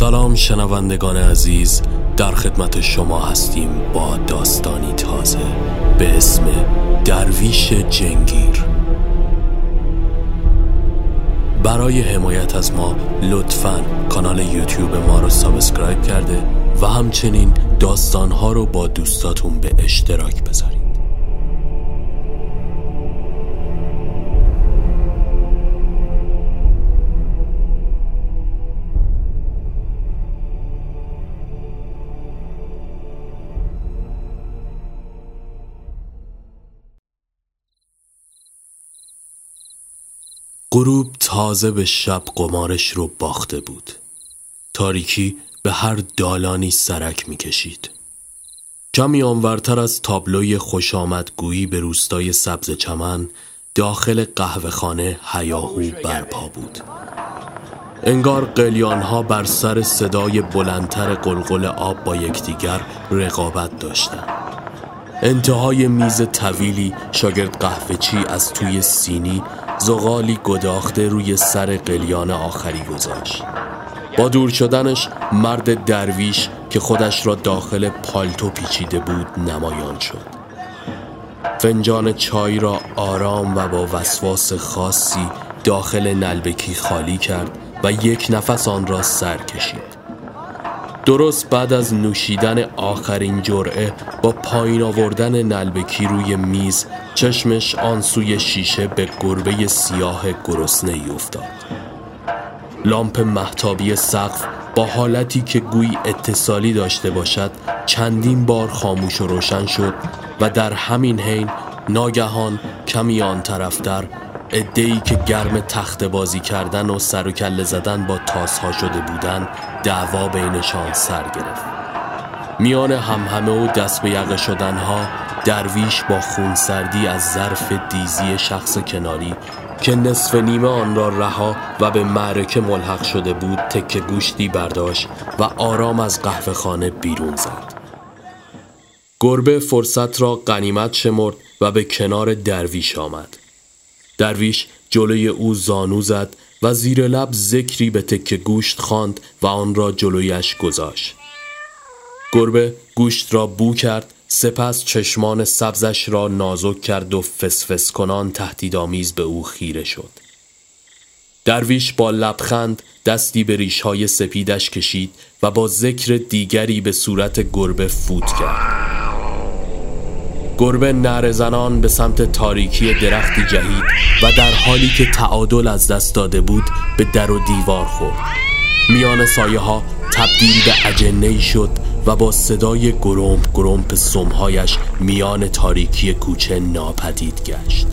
سلام شنوندگان عزیز در خدمت شما هستیم با داستانی تازه به اسم درویش جنگیر. برای حمایت از ما لطفا کانال یوتیوب ما رو سابسکرایب کرده و همچنین داستانها رو با دوستاتون به اشتراک بذارید. غروب تازه به شب قمارش رو باخته بود. تاریکی به هر دالانی سرک می‌کشید. کمی آنورتر از تابلوی خوش گویی به روستای سبز چمن داخل قهوه خانه هیاهو برپا بود. انگار قلیانها بر سر صدای بلندتر قلقل آب با یکدیگر رقابت داشتند. انتهای میز طویلی شاگرد قهوه چی از توی سینی زغالی گداخته روی سر قلیان آخری گذاشت. با دور شدنش مرد درویش که خودش را داخل پالتو پیچیده بود نمایان شد. فنجان چای را آرام و با وسواس خاصی داخل نلبکی خالی کرد و یک نفس آن را سر کشید. درست بعد از نوشیدن آخرین جرعه با پایین آوردن نلبکی روی میز چشمش آن سوی شیشه به گربه سیاه گرسنه ای افتاد. لامپ محتابی سقف با حالتی که گویی اتصالی داشته باشد چندین بار خاموش و روشن شد و در همین حین ناگهان کمی آن طرفتر ادهی که گرم تخت بازی کردن و سر و کله زدن با تاس ها شده بودن دعوا بینشان سر گرفت. میان همهمه و دست به یقه شدن ها درویش با خونسردی از ظرف دیزی شخص کناری که نصف نیمه آن را رها و به معرکه ملحق شده بود تکه گوشتی برداشت و آرام از قهوه خانه بیرون زد. گربه فرصت را قنیمت شمرد و به کنار درویش آمد. درویش جلوی او زانو زد و زیر لب ذکری به تکه گوشت خواند و آن را جلویش گذاشت. گربه گوشت را بو کرد سپس چشمان سبزش را نازک کرد و فسفس کنان تهدیدآمیز به او خیره شد. درویش با لبخند دستی به ریشهای سپیدش کشید و با ذکر دیگری به صورت گربه فوت کرد. گربه نر زنان به سمت تاریکی درختی جهید و در حالی که تعادل از دست داده بود به در و دیوار خورد. میان سایه ها تبدیل به اجنه شد و با صدای گرمپ گرمپ سمهایش میان تاریکی کوچه ناپدید گشت.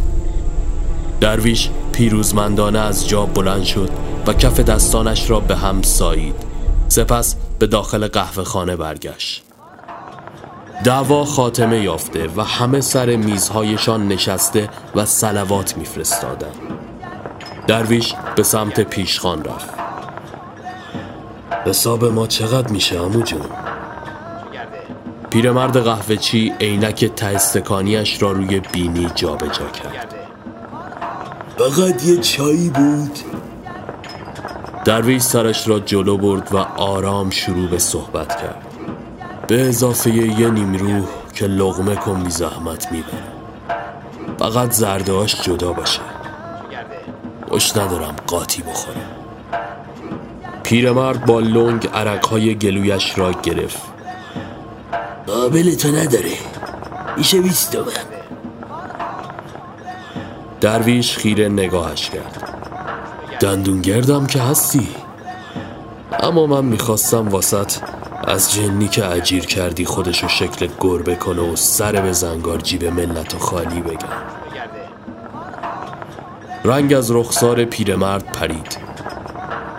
درویش پیروزمندانه از جا بلند شد و کف دستانش را به هم سایید. سپس به داخل قهوه خانه برگشت. دعوا خاتمه یافته و همه سر میزهایشان نشسته و سلوات میفرستادند. درویش به سمت پیشخان رفت حساب ما چقدر میشه امو جون؟ پیرمرد قهوه چی عینک تهستکانیش را روی بینی جابجا جا کرد فقط یه چایی بود درویش سرش را جلو برد و آرام شروع به صحبت کرد به اضافه یه نیم روح که لغمه کن بی زحمت می‌بره فقط زردهاش جدا باشه. خوش ندارم قاطی بخورم. پیرمرد با لنگ عرقهای گلویش را گرفت. قابل تو نداره. میشه بیست من. درویش خیره نگاهش کرد. دندون گردم که هستی. اما من می‌خواستم واسط از جنی که اجیر کردی خودشو شکل گربه کنه و سر به زنگار جیب ملت و خالی بگم. رنگ از رخسار پیرمرد پرید.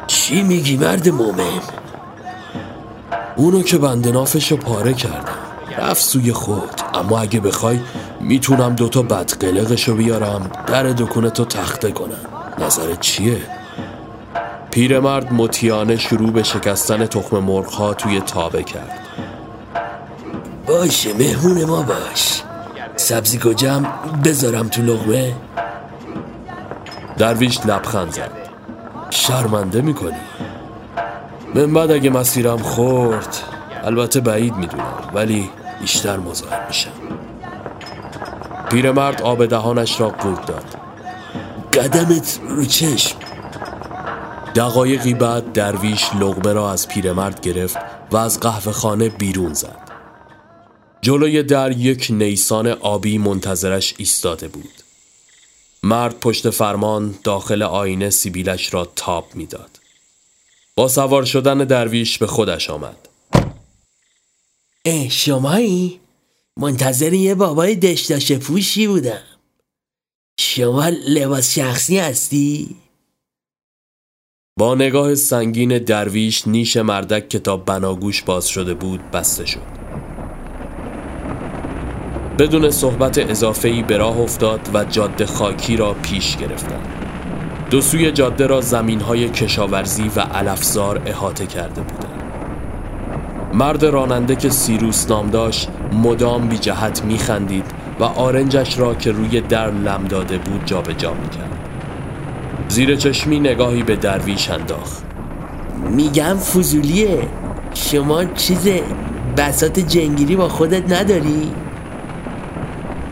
چی میگی مرد مومن؟ اونو که بند نافشو پاره کردم. رفت سوی خود. اما اگه بخوای می‌تونم دوتا بدقلقشو بیارم در دکونتو تخته کنم. نظرت چیه؟ پیرمرد متیانه شروع به شکستن تخم مرغ توی تابه کرد. باشه مهمون ما باش. سبزی کجام؟ بذارم تو لغمه. درویش لبخند زد. شرمنده می‌کنی؟ من بعد اگه مسیرم خورد البته بعید می‌دونم ولی بیشتر مزاحم میشم. پیرمرد آب دهانش را قورت داد. قدمت رو چشم. دقایقی بعد درویش لغمه را از پیرمرد گرفت و از قهوه خانه بیرون زد جلوی در یک نیسان آبی منتظرش ایستاده بود مرد پشت فرمان داخل آینه سیبیلش را تاب می‌داد. با سوار شدن درویش به خودش آمد اه شمایی؟ منتظر یه بابای دشتاش پوشی بودم شما لباس شخصی هستی؟ با نگاه سنگین درویش نیش مردک که تا بناگوش باز شده بود بسته شد بدون صحبت اضافه‌ای به راه افتاد و جاده خاکی را پیش گرفتند. دو سوی جاده را زمینهای کشاورزی و علفزار احاطه کرده بودند. مرد راننده که سیروس نام داشت مدام بی جهت می خندید و آرنجش را که روی در لم داده بود جابجا جا می کرد. زیر چشمی نگاهی به درویش انداخت. میگم فضولیه. شما چیز بسات جنگیری با خودت نداری؟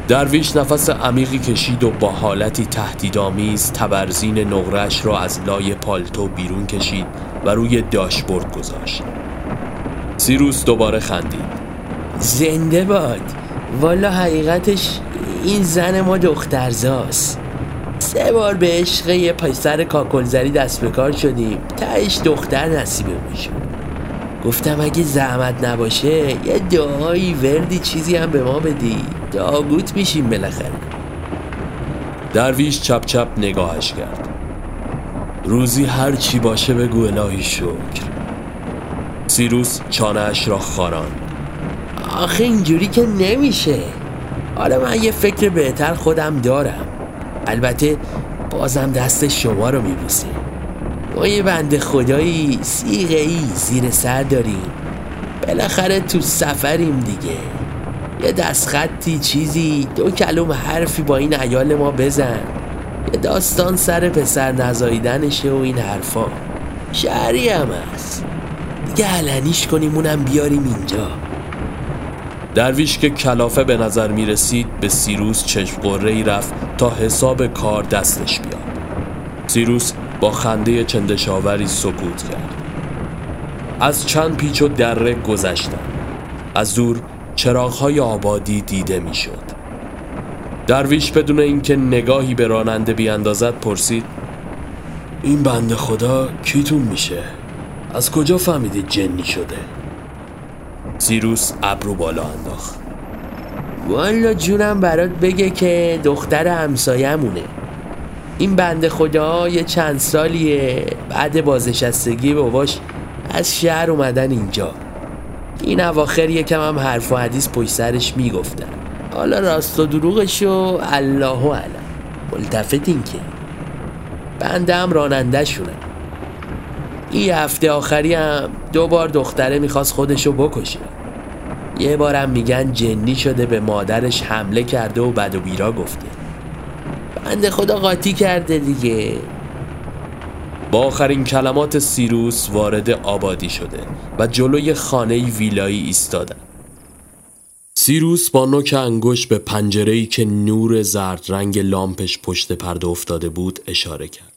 درویش نفس عمیقی کشید و با حالتی تهدیدآمیز تبرزین نقرش را از لای پالتو بیرون کشید و روی داشبورد گذاشت. سیروس دوباره خندید. زنده باد. والا حقیقتش این زن ما دخترزاست. سه بار به عشق یه پسر کاکلزری دست به کار شدیم. تهش دختر نصیبه می‌شد. گفتم اگه زحمت نباشه یه دعایی وردی چیزی هم به ما بدی. داگوت میشیم بالاخره. درویش چپ چپ نگاهش کرد. روزی هر چی باشه بگو الهی شکر. سیروس چانهش را خاران آخه اینجوری که نمیشه. حالا من یه فکر بهتر خودم دارم. البته بازم دست شما رو میبوسیم ما یه بند خدایی سیغه ای زیر سر داریم. بالاخره تو سفریم دیگه. یه دستخطی چیزی دو کلوم حرفی با این ایال ما بزن. یه داستان سر پسر نزاییدنشه و این حرفا. شهری هم هست. دیگه علنیش کنیم اونم بیاریم اینجا. درویش که کلافه به نظر می رسید به سیروس چشم قره ای رفت تا حساب کار دستش بیاد سیروس با خنده چندشاوری سکوت کرد از چند پیچ و دره گذشتن از دور چراغهای آبادی دیده می‌شد. درویش بدون اینکه نگاهی به راننده بیاندازد پرسید این بنده خدا کیتون میشه؟ از کجا فهمیدید جنی شده؟ سیروس ابرو بالا انداخت. والا جونم برات بگه که دختر همسایمونه این بنده خدا یه چند سالیه بعد بازنشستگی باباش از شهر اومدن اینجا. این اواخر یکم هم حرف و حدیث پشت سرش می‌گفتن. حالا راست و دروغشو الله علم ملتفتین که. بنده هم راننده شونم این هفته آخری هم دو بار دختره می‌خواست خودشو بکشه. یه بارم میگن جنی شده به مادرش حمله کرده و بد و بیرا گفته. بنده خدا قاطی کرده دیگه. با آخرین کلمات سیروس وارد آبادی شده و جلوی خانه ویلایی ایستادن. سیروس با نوک انگوش به پنجره‌ای که نور زرد رنگ لامپش پشت پرده افتاده بود اشاره کرد.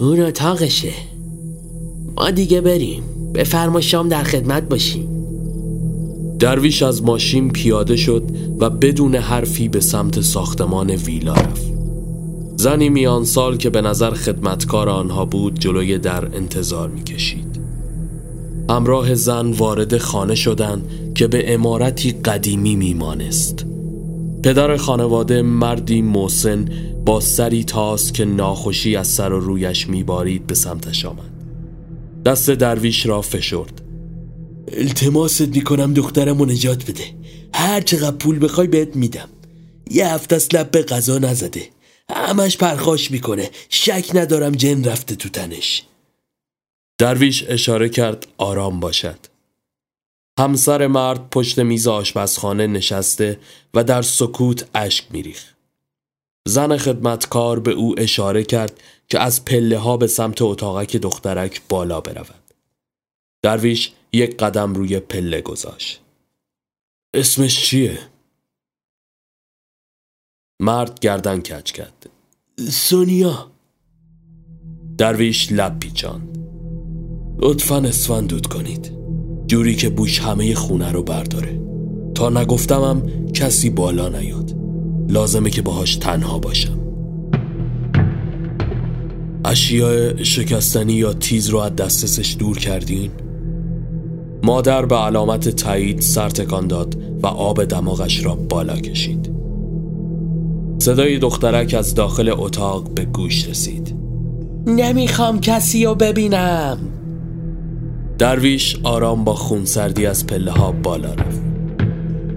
اون اتاقشه ما دیگه بریم بفرما شام در خدمت باشیم درویش از ماشین پیاده شد و بدون حرفی به سمت ساختمان ویلا رفت زنی میان سال که به نظر خدمتکار آنها بود جلوی در انتظار می‌کشید. همراه زن وارد خانه شدند که به امارتی قدیمی میمانست. پدر خانواده مردی موسن با سری تاس که ناخوشی از سر و رویش میبارید به سمتش آمد. دست درویش را فشرد. التماست می‌کنم دخترم نجات بده. هر چقدر پول بخوای بهت میدم. یه هفته از لب به غذا نزده. همش پرخاش می‌کنه شک ندارم جن رفته تو تنش درویش اشاره کرد آرام باشد همسر مرد پشت میز آشپزخانه نشسته و در سکوت اشک میریخ زن خدمتکار به او اشاره کرد که از پله ها به سمت اتاقک دخترک بالا برود. درویش یک قدم روی پله گذاشت. اسمش چیه؟ مرد گردن کج کرد. سونیا درویش لب پیچاند. لطفا اسفن دود کنید. جوری که بوش همه خونه رو برداره. تا نگفتمم کسی بالا نیاد. لازمه که باهاش تنها باشم. اشیاء شکستنی یا تیز رو از دسترسش دور کردین؟ مادر به علامت تایید سر تکان داد و آب دماغش را بالا کشید. صدای دخترک از داخل اتاق به گوش رسید. نمی‌خوام کسی رو ببینم. درویش آرام با خونسردی از پله ها بالا رفت.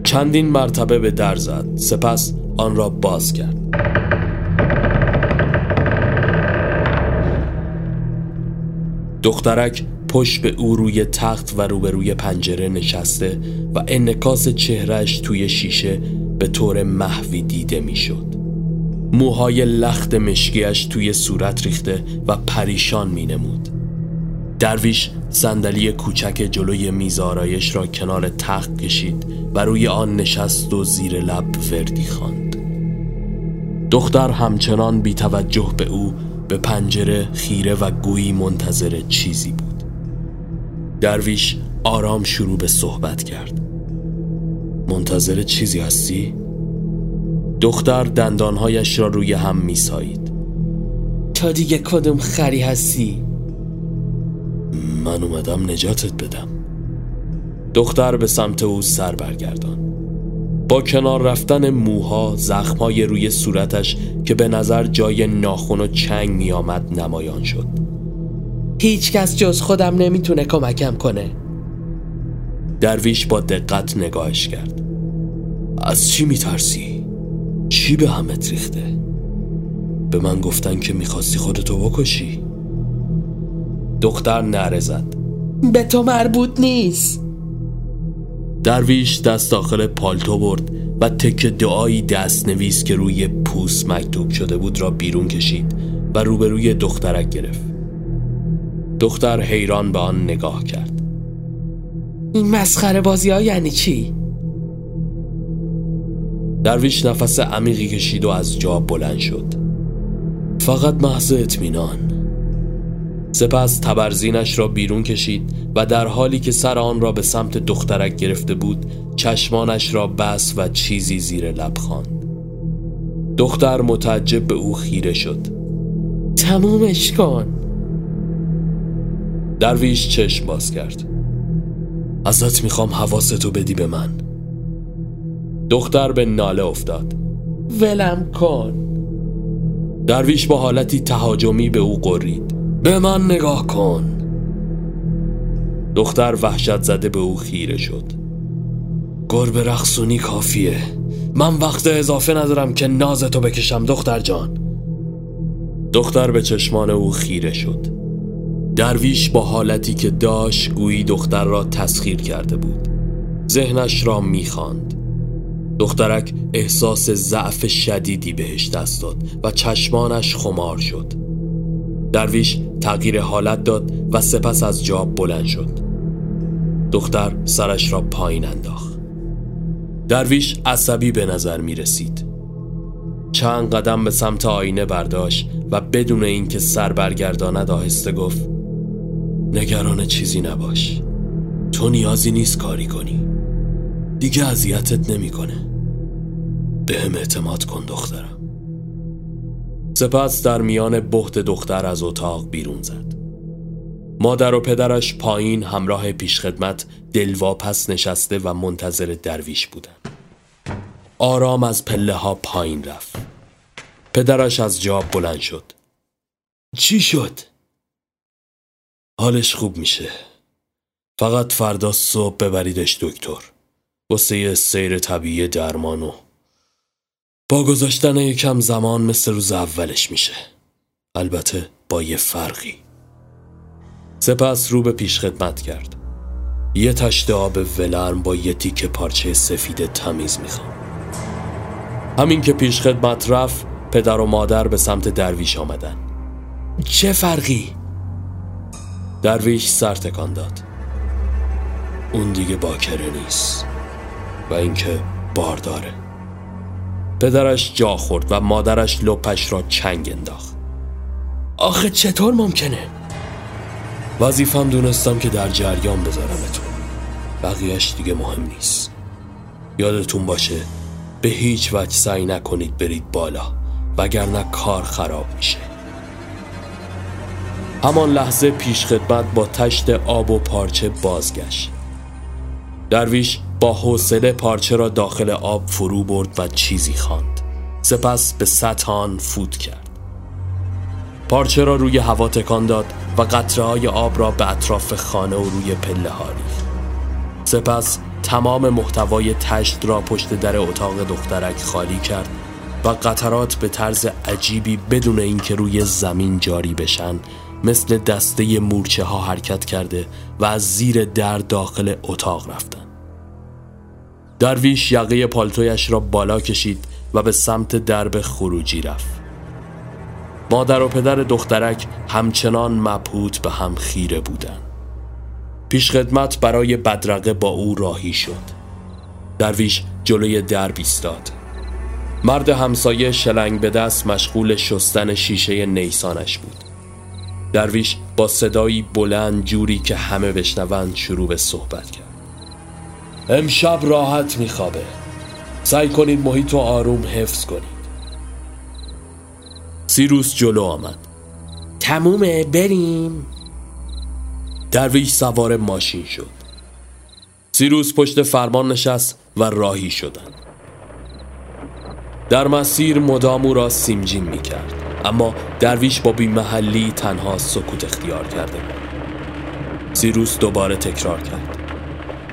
چندین مرتبه به در زد سپس آن را باز کرد. دخترک پشت به او روی تخت و روبروی پنجره نشسته و انکاس چهرش توی شیشه به طور محوی دیده می‌شد. موهای لخت مشکیش توی صورت ریخته و پریشان می نمود. درویش صندلی کوچک جلوی میز آرایش را کنار تخت کشید و روی آن نشست و زیر لب وردی خواند. دختر همچنان بی توجه به او به پنجره خیره و گویی منتظر چیزی بود. درویش آرام شروع به صحبت کرد. منتظر چیزی هستی؟ دختر دندانهایش را روی هم میسایید. تا دیگه کدوم خری هستی؟ من اومدم نجاتت بدم. دختر به سمت او سر برگردان با کنار رفتن موها زخمهای روی صورتش که به نظر جای ناخون و چنگ میآمد نمایان شد. هیچ کس جز خودم نمی‌تونه کمکم کنه. درویش با دقت نگاهش کرد. از چی میترسی؟ چی به همت ریخته؟ به من گفتن که می‌خواستی خودتو بکشی. دختر نره زد. به تو مربوط نیست. درویش دست داخل پالتو برد و تک دعایی دست نویس که روی پوست مکتوب شده بود را بیرون کشید و روبروی دخترک گرفت. دختر حیران به آن نگاه کرد. این مسخره بازی ها یعنی چی؟ درویش نفس عمیقی کشید و از جا بلند شد. فقط محض اطمینان. سپس تبرزینش را بیرون کشید و در حالی که سر آن را به سمت دخترک گرفته بود چشمانش را بس و چیزی زیر لب خواند. دختر متعجب به او خیره شد. تمومش کن. درویش چشم باز کرد. ازت می‌خوام حواستو بدی به من. دختر به ناله افتاد. ولم کن. درویش با حالتی تهاجمی به او قرید. به من نگاه کن. دختر وحشت زده به او خیره شد. گربه رقصونی کافیه. من وقت اضافه ندارم که نازتو بکشم دختر جان. دختر به چشمان او خیره شد. درویش با حالتی که داشت گویی دختر را تسخیر کرده بود. ذهنش را می‌خواند. دخترک احساس ضعف شدیدی بهش دست داد و چشمانش خمار شد. درویش تغییر حالت داد و سپس از جا بلند شد. دختر سرش را پایین انداخت. درویش عصبی به نظر می رسید. چند قدم به سمت آینه برداشت و بدون اینکه سر برگرداند آهسته گفت نگران چیزی نباش. تو نیازی نیست کاری کنی. دیگه اذیتت نمی‌کنه. به هم اعتماد کن دخترم. سپس در میان بحت دختر از اتاق بیرون زد. مادر و پدرش پایین همراه پیشخدمت دلواپس نشسته و منتظر درویش بودند. آرام از پله ها پایین رفت. پدرش از جا بلند شد. چی شد؟ حالش خوب میشه. فقط فردا صبح ببریدش دکتر. واسه سیر طبیعی درمانو گذاشتن یکم زمان مثل روز اولش میشه. البته با یه فرقی. سپس رو به پیش خدمت کرد. یه تشت آب ولرم با یه تیک پارچه سفید تمیز می‌خوام. همین که پیش خدمت رفت پدر و مادر به سمت درویش آمدن. چه فرقی؟ درویش سر تکان داد. اون دیگه باکره نیست. و اینکه بارداره. پدرش جا خورد و مادرش لپش را چنگ انداخت. آخه چطور ممکنه؟ وظیفم دونستم که در جریان بذارمتون. بقیهش دیگه مهم نیست. یادتون باشه به هیچ وجه سعی نکنید برید بالا وگرنه کار خراب میشه. همان لحظه پیش خدمت با تشت آب و پارچه بازگشت. درویش با حوصله پارچه را داخل آب فرو برد و چیزی خواند. سپس به سطحان فوت کرد. پارچه را روی هوا تکان داد و قطره های آب را به اطراف خانه و روی پله ها ریخت. سپس تمام محتوای تشت را پشت در اتاق دخترک خالی کرد و قطرات به طرز عجیبی بدون اینکه روی زمین جاری بشن مثل دسته مورچه ها حرکت کرده و از زیر در داخل اتاق رفتن. درویش یقه پالتویش را بالا کشید و به سمت درب خروجی رفت. مادر و پدر دخترک همچنان مبهوت به هم خیره بودند. پیشخدمت برای بدرقه با او راهی شد. درویش جلوی درب ایستاد. مرد همسایه شلنگ به دست مشغول شستن شیشه نیسانش بود. درویش با صدایی بلند جوری که همه بشنوند شروع به صحبت کرد. امشب راحت میخوابه. سعی کنید محیط و آروم حفظ کنید. سیروس جلو آمد. تمومه بریم. درویش سوار ماشین شد. سیروس پشت فرمان نشست و راهی شدند در مسیر مدام او را سیمجین می کرد اما درویش با محلی تنها سکوت اختیار کرده بود. سیروس دوباره تکرار کرد.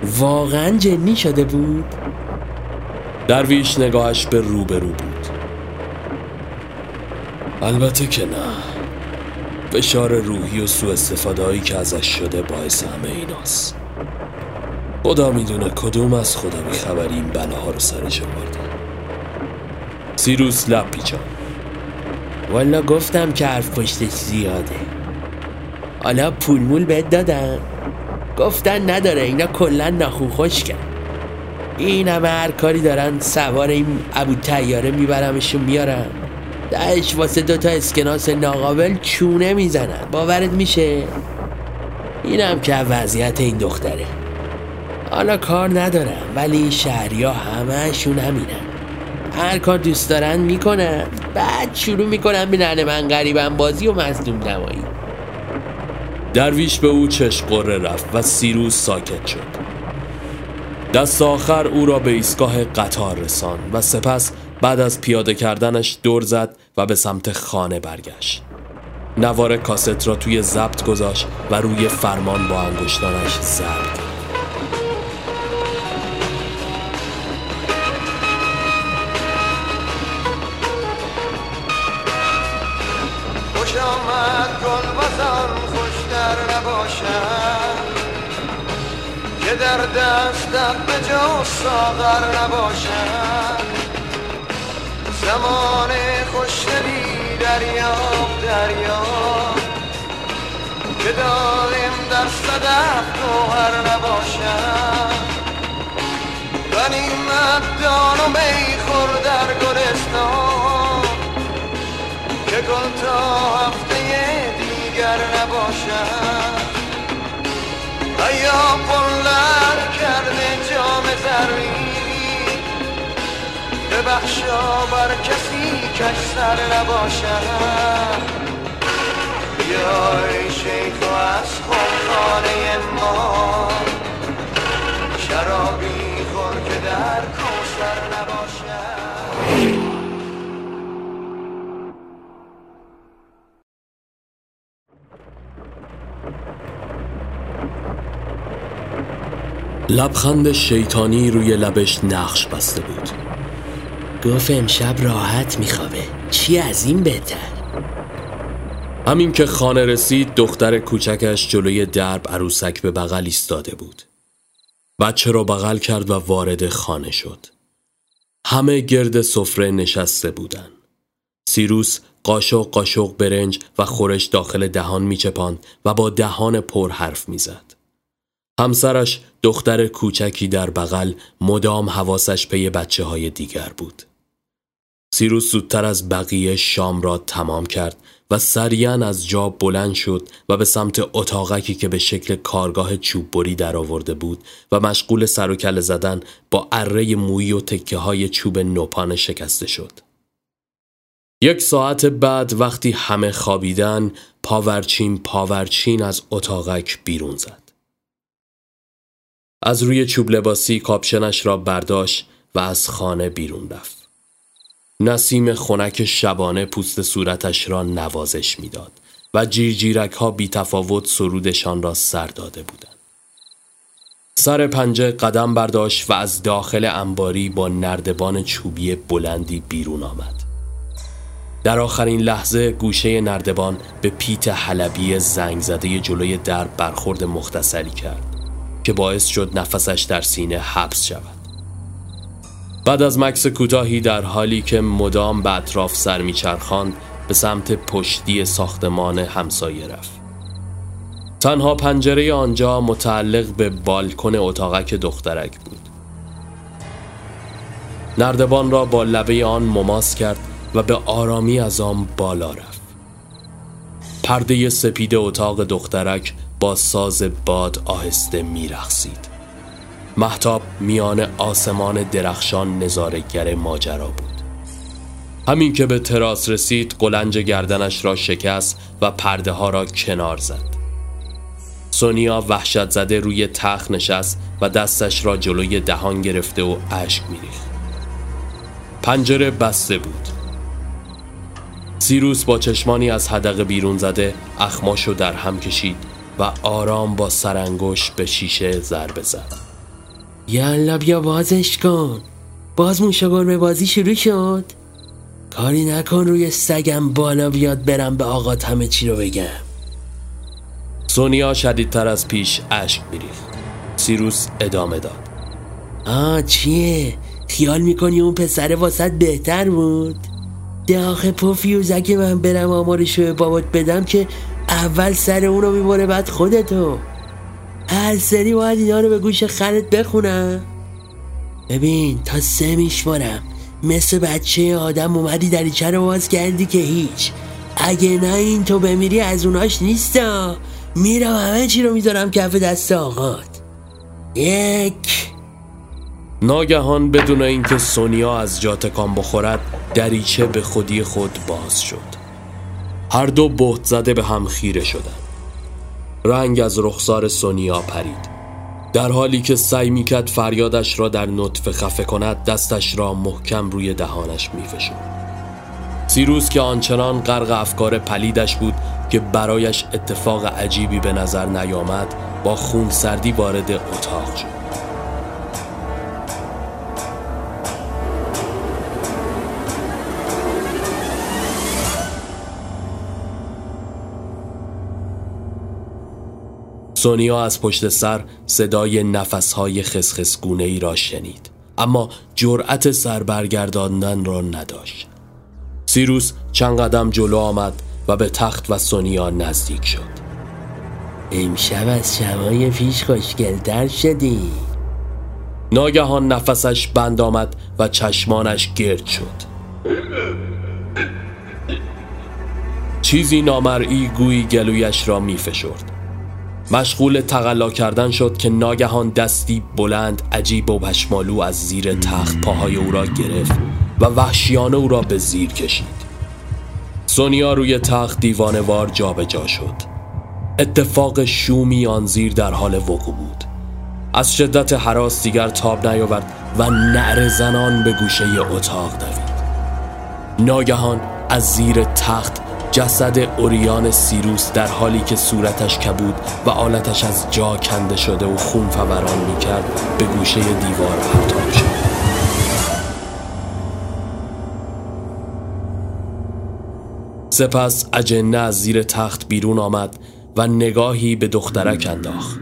واقعا جنی شده بود؟ درویش نگاهش به رو به رو بود. البته که نه. فشار روحی و سوء استفاده هایی که ازش شده باعث همه ایناست. خدا می‌دونه کدوم از خدا خبری این بلاها رو سرش آورده سیروس لب پیچان والا گفتم که حرف پشتش زیاده. حالا پول مول بهت دادن گفتن نداره اینا کلا ناخون خوش کرد. این همه هر کاری دارن سوار این ابو تیاره میبرمشون میارن. دهش واسه دوتا اسکناس ناقابل چونه می‌زنن. باورت میشه؟ اینم که وضعیت این دختره. حالا کار ندارم ولی شهریا همهشون همینن. هر کار دوست دارن می‌کنن. بعد شروع می‌کنن به من غریبم بازی و مظلوم نمایی. درویش به او چشم قره رفت و سیروس ساکت شد. دست آخر او را به ایستگاه قطار رسان و سپس بعد از پیاده کردنش دور زد و به سمت خانه برگشت. نوار کاست را توی ضبط گذاشت و روی فرمان با انگشتانش زد که در دستت به جا ساغر نباشد. زمان خوشدلی دریا دریا. که داریم در صدف گوهر نباشد. غنیمت دان و میخور در گلستان. گل تا هفته دیگر نباشد یا پلر کرده جام زرین؟ ببخشا بر کسی کش سر نباشد بیای شیخ و از خانه ما شرابی خور که در کوسر لبخند شیطانی روی لبش نقش بسته بود. گفت امشب راحت میخوابه. چی از این بهتر؟ همین که خانه رسید دختر کوچکش جلوی درب عروسک به بغل ایستاده بود. بچه را بغل کرد و وارد خانه شد. همه گرد سفره نشسته بودن. سیروس قاشق قاشق برنج و خورش داخل دهان میچپاند و با دهان پر حرف می‌زد. همسرش دختر کوچکی در بغل مدام حواسش پی بچه های دیگر بود. سیروس زودتر از بقیه شام را تمام کرد و سریعا از جا بلند شد و به سمت اتاقکی که به شکل کارگاه چوببری در آورده بود و مشغول سر و کله زدن با اره مویی و تکه های چوب نوپان شکسته شد. یک ساعت بعد وقتی همه خوابیدن پاورچین پاورچین از اتاقک بیرون زد. از روی چوب لباسی کاپشنش را برداشت و از خانه بیرون رفت. نسیم خنک شبانه پوست صورتش را نوازش می‌داد و جیرجیرک ها بی تفاوت سرودشان را سر داده بودند. سر پنجه قدم برداشت و از داخل انباری با نردبان چوبی بلندی بیرون آمد. در آخرین لحظه گوشه نردبان به پیت حلبی زنگ زده جلوی در برخورد مختصری کرد که باعث شد نفسش در سینه حبس شود. بعد از مکس کوتاهی در حالی که مدام به اطراف سر میچرخاند به سمت پشتی ساختمان همسایه رفت. تنها پنجره آنجا متعلق به بالکن اتاقک دخترک بود. نردبان را با لبه آن مماس کرد و به آرامی از آن بالا رفت. پرده سپید اتاق دخترک با ساز باد آهسته میرخسید محتاب میان آسمان درخشان نظارگر ماجرا بود. همین که به تراس رسید قلنج گردنش را شکست و پرده ها را کنار زد. سونیا وحشت زده روی تخت نشست و دستش را جلوی دهان گرفته و اشک میریخت. پنجره بسته بود. سیروس با چشمانی از حدقه بیرون زده اخماشو در هم کشید. و آرام با سرانگوش به شیشه ضربه زد یالا بیا بازش کن. باز موشا بازی شروع شد. کاری نکن روی سگم بالا بیاد برم به آقا همه چی رو بگم. سونیا شدیدتر از پیش اشک میریخت. سیروس ادامه داد. آه چیه؟ خیال می‌کنی اون پسر واسط بهتر بود؟ ده آخه پوفیوزک من برم آمارشو به بابات بدم که اول سر اونو می‌بره بعد خودتو. هر سری باید اینا رو به گوش خرت بخونم. ببین تا سه میشمارم مثل بچه آدم اومدی دریچه رو باز کردی که هیچ. اگه نه این تو بمیری از اوناش نیستا. میرم همه چی رو می‌ذارم کف دست آقات. یک. ناگهان بدون اینکه سونیا از جا تکان بخورد دریچه به خودی خود باز شد. هر دو بهت زده به هم خیره شدند رنگ از رخسار سونیا پرید. در حالی که سعی می‌کرد فریادش را در نطفه خفه کند دستش را محکم روی دهانش میفشد سیروس که آنچنان غرق افکار پلیدش بود که برایش اتفاق عجیبی به نظر نیامد با خون سردی وارد اتاق شد. سونیا از پشت سر صدای نفسهای خسخسگونه ای را شنید. اما جرأت سر برگرداندن را نداشت. سیروس چند قدم جلو آمد و به تخت و سونیا نزدیک شد. امشب از شبای پیش خوشگلتر شدی. ناگهان نفسش بند آمد و چشمانش گرد شد. چیزی نامرئی گویی گلویش را می فشرد مشغول تقلا کردن شد که ناگهان دستی بلند عجیب و پشمالو از زیر تخت پاهای او را گرفت و وحشیانه او را به زیر کشید. سونیا روی تخت دیوانوار جابجا شد. اتفاق شومی آن زیر در حال وقوع بود. از شدت حراس دیگر تاب نیاورد و نعر زنان به گوشه اتاق دوید. ناگهان از زیر تخت جسد اوریان سیروس در حالی که صورتش کبود و آلتش از جا کنده شده و خون فوران می کرد به گوشه دیوار پرتاب شد. سپس اجنه از زیر تخت بیرون آمد و نگاهی به دخترک انداخت.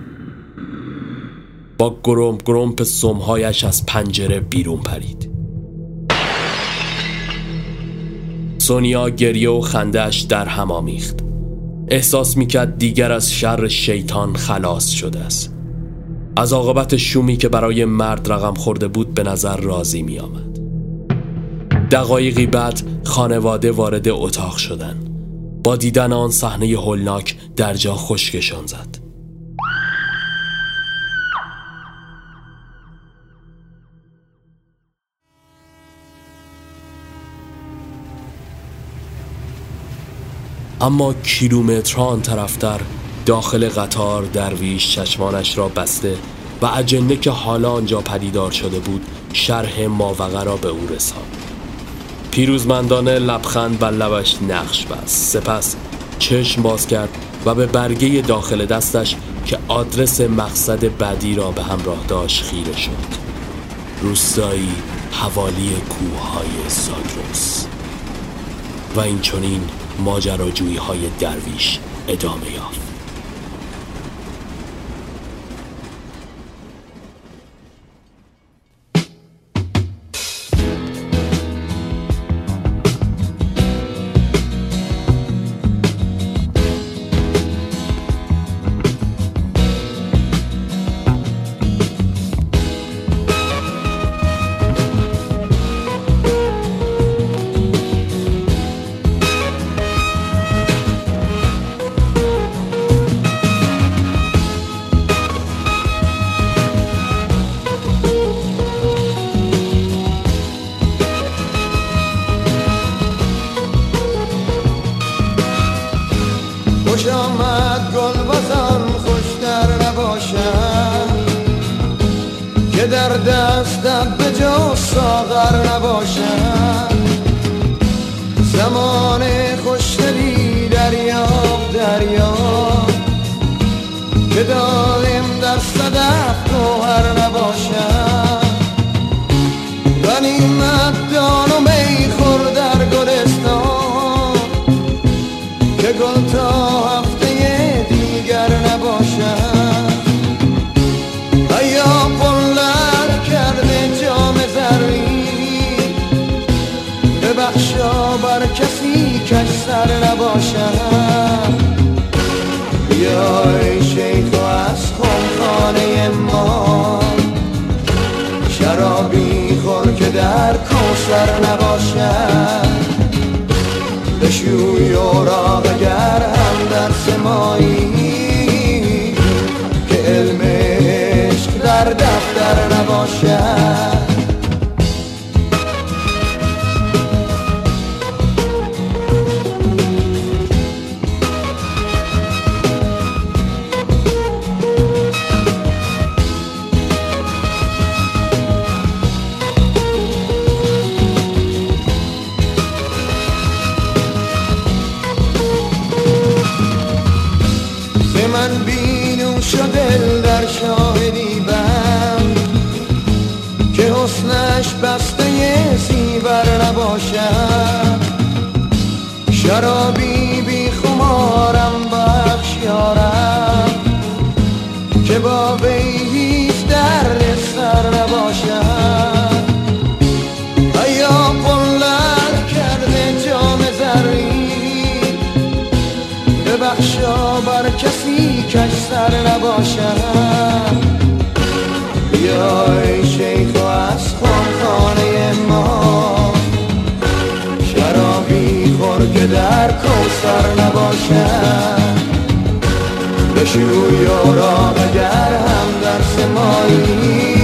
با گرم گرمپ سمهایش از پنجره بیرون پرید. سونیا گریه و خندهش در هم آمیخت احساس می‌کرد دیگر از شر شیطان خلاص شده است از عاقبت شومی که برای مرد رقم خورده بود به نظر راضی می آمد. دقایقی بعد خانواده وارد اتاق شدند. با دیدن آن صحنه هولناک در جا خشکشان زد. اما کیلومترها آن طرفتر داخل قطار درویش چشمانش را بسته و اجنه که حالا آنجا پدیدار شده بود شرح ماوقع را به او رساند. پیروزمندانه لبخند بر لبش نقش بست. سپس چشم باز کرد و به برگه داخل دستش که آدرس مقصد بعدی را به همراه داشت خیره شد. روستایی حوالی کوههای زاگرس و این چونین ماجراجویی های درویش ادامه یافت. به جا کوسر نباشد. بشوی اوراق اگر هم در سمایی که علم عشق در دفتر نباشد. ببخشا بر کسی کش سر نباشد. بیا ای شیخ و از خانه ما. شرابی خور که در کوسر نباشد. بشوی اوراق اگر هم در سمایی.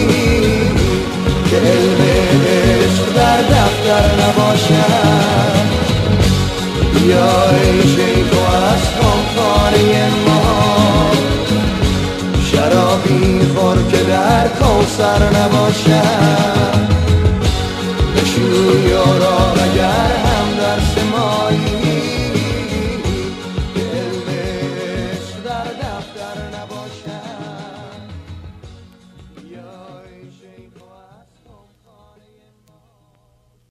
که علم عشق در دفتر نباشد. سر نباشه از یارا ما شرابی خور که در نباشد. بشوی